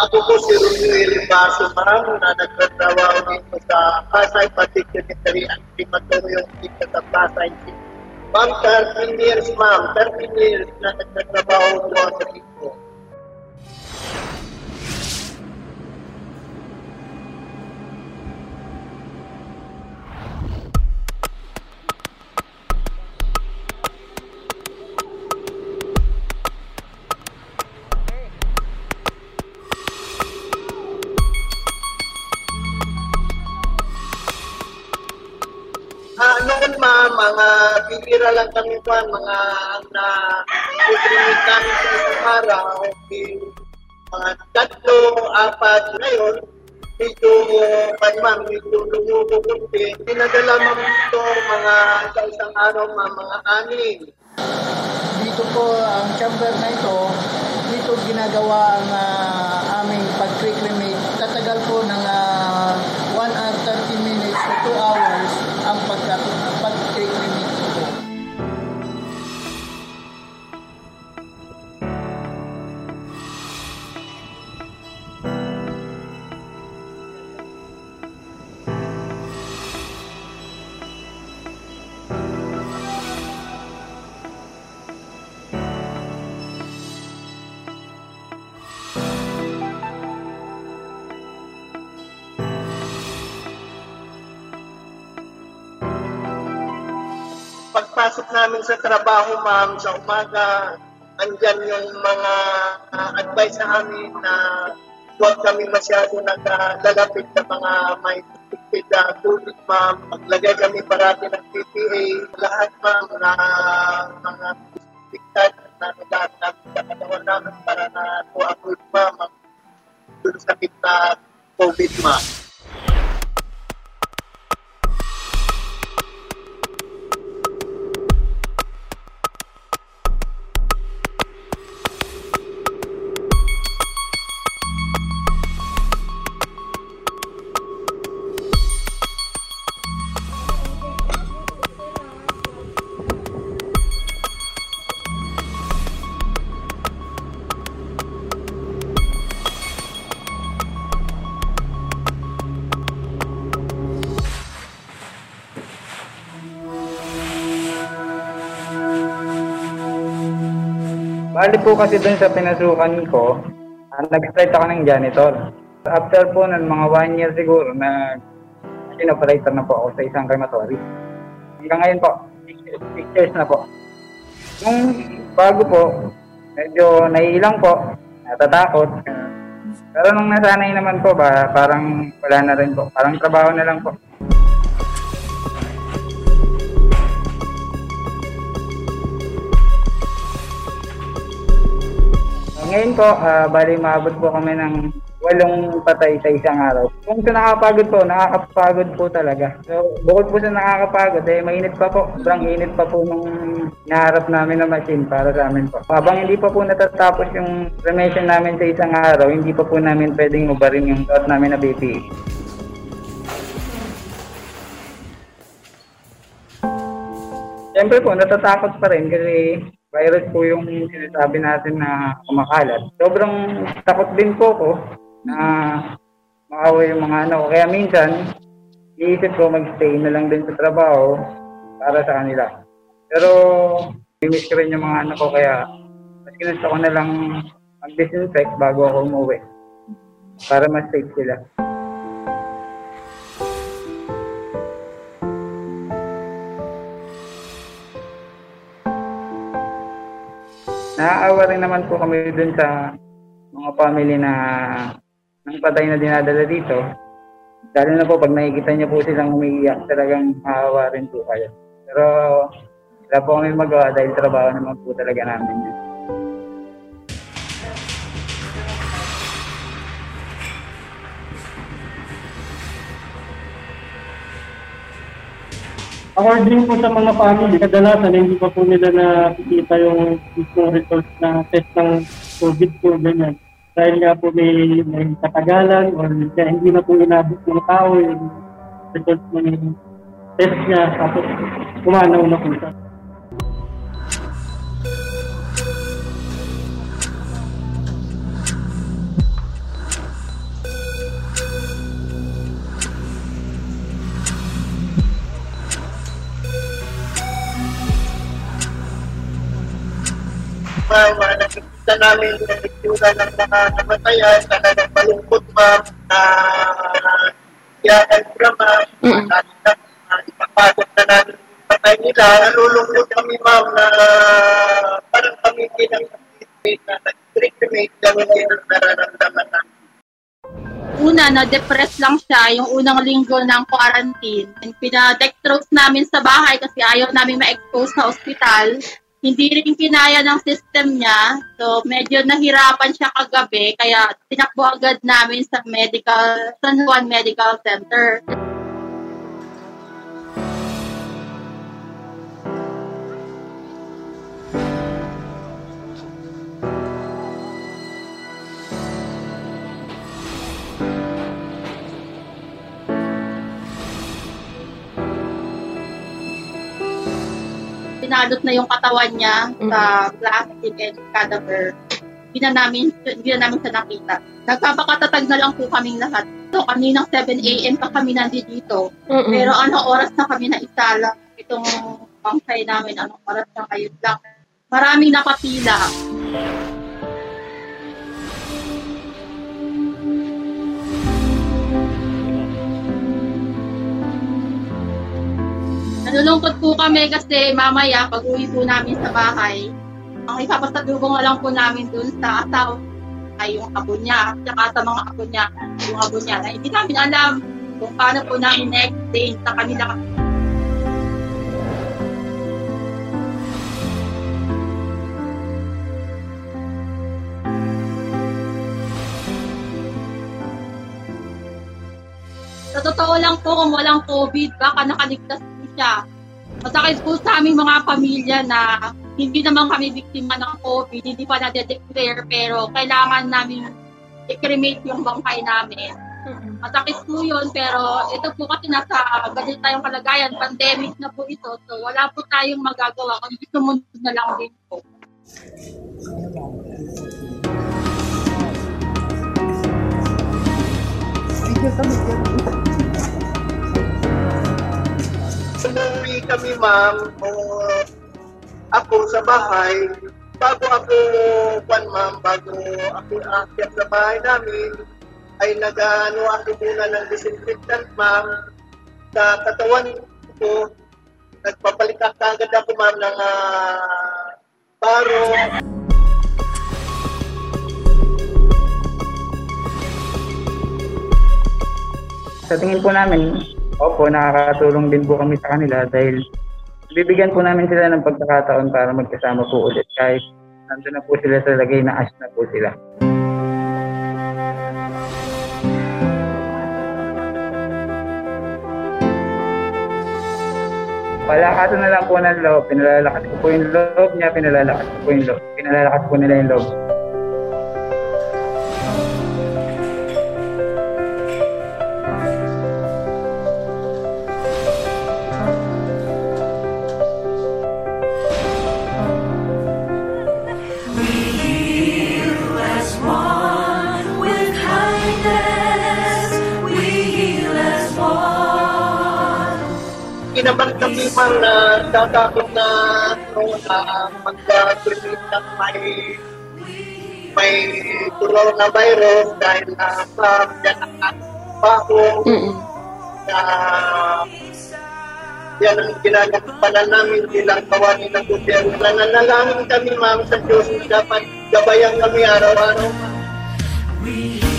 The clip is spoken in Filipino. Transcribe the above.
Ako po si Romuel Baso Ma'am na nagtatrabaho dito sa Pasay Public Unitary and Crematorium dito sa Pasay City. Ma'am, 13 years ma'am, 13 years na nagtatrabaho po ako dito. Mga bibira lang kami pa, mga na kukulit namin sa isang araw, mga tatlo, apat, ngayon, medyo, pan ma'am, medyo lumubukunti. Pinadala ma'am ito, mga sa isang araw, ma'am, mga anin. dito po ang chamber na ito, dito ginagawa ang ah, aming pag-cremate. Tatagal po ng pagpasok namin sa trabaho, ma'am, sa umaga, andyan yung mga ah, advice sa amin na huwag kami masyado naglalapit sa mga may tipid na tubig, ma'am. Maglagay kami parati ng PPA. Lahat, ma'am, na mga bigtad na lahat namin sa katawan namin para na to avoid, ma'am, dun sa na COVID, ma'am. Bali po kasi dun sa pinasukan ko, ah, nag-start ako ng janitor. After po ng mga one year siguro, na operator na po ako sa isang crematory. Hanggang ngayon po, six years na po. Nung bago po, medyo naiilang po, natatakot. Pero nung nasanay naman po, ba, parang wala na rin po. Parang trabaho na lang po. Ngayon po, ah, bali maabot po kami ng walong patay sa isang araw. Kung sa nakakapagod po, nakakapagod po talaga. So, bukod po sa nakakapagod, eh, mainit pa po. Sobrang init pa po nung naharap namin na machine para sa amin po. Habang hindi pa po natatapos yung cremation namin sa isang araw, hindi pa po namin pwedeng ubarin yung suot namin na. BPE. Siyempre po, natatakot pa rin kasi virus po yung sinasabi natin na kumakalat. Sobrang takot din po ko na makawa yung mga ano. Kaya minsan, iisip ko mag-stay na lang din sa trabaho para sa kanila. Pero, miss ko rin yung mga anak ko kaya mas ginusto ko na lang mag-disinfect bago ako umuwi para mas safe sila. Naaawa rin naman po kami dun sa mga family na ng patay na dinadala dito. Lalo na po pag nakikita niyo po silang umiiyak, talagang maawa rin po kayo. Pero wala po kami magawa dahil trabaho naman po talaga namin yun. According po sa mga family, kadalasan hindi pa po nila nakikita yung mismong results na test ng COVID po ganyan. Dahil nga po may, may katagalan or kaya hindi na po inabot ng tao yung results ng test niya tapos kumanaw na po siya. Ma'am, uh, nakikita namin yung itsura ng mga namatayan, talagang malungkot ma'am, na iyakan sila ma'am, Mm-mm. na uh, ipapasok na namin patay nila. Nalulungkot kami ma'am na parang kami din ang na nag-treatment, ganun din ang nararamdaman namin. una, na-depress lang siya yung unang linggo ng quarantine. And pinadextrose namin sa bahay kasi ayaw namin ma-expose sa ospital. Hindi rin kinaya ng system niya. So, medyo nahirapan siya kagabi. Kaya, tinakbo agad namin sa medical, San Juan Medical Center. Pinalot na yung katawan niya sa plastic and cadaver. Hindi na namin, hindi na namin siya nakita. Nagpapakatatag na lang po kaming lahat. So, kaninang 7 a.m. pa kami nandito. Pero anong oras na kami na isala itong bangkay namin, anong oras na kayo lang. Maraming nakapila. Nalulungkot po kami kasi mamaya pag uwi po namin sa bahay, ang ipapasalubong na lang po namin dun sa asawa ay yung abo niya, tsaka sa mga abo niya, yung abo niya na hindi namin alam kung paano po namin next day sa kanila. Sa totoo lang po, kung walang COVID, baka nakaligtas siya. Masakit po sa aming mga pamilya na hindi naman kami biktima ng COVID, hindi pa na-declare, pero kailangan namin i-cremate yung bangkay namin. Masakit po yun, pero ito po kasi nasa ganito tayong kalagayan, pandemic na po ito, so wala po tayong magagawa, kundi sumunod na lang din po. Umuwi kami, ma'am, o ako sa bahay, bago ako, kwan, ma'am, bago ako aakyat sa bahay namin, ay nag-ano ako muna ng disinfectant, ma'am, sa katawan ko, nagpapalitan agad ako, ma'am, ng ah, baro, Sa tingin po namin, opo, nakakatulong din po kami sa kanila dahil bibigyan po namin sila ng pagkakataon para magkasama po ulit kahit nandun na po sila sa lagay na ash na po sila. Palakasan na lang po ng loob. Pinalalakas ko po yung loob niya, pinalalakas ko po yung loob. Pinalalakas po nila yung loob. Ma'am na tatakot na ano, na mag-create ng may may coronavirus dahil na sa yan ang na yan ang ginagampanan namin bilang kawani ng gobyerno. Nananalangin kami ma'am sa Diyos dapat gabayan kami araw-araw. We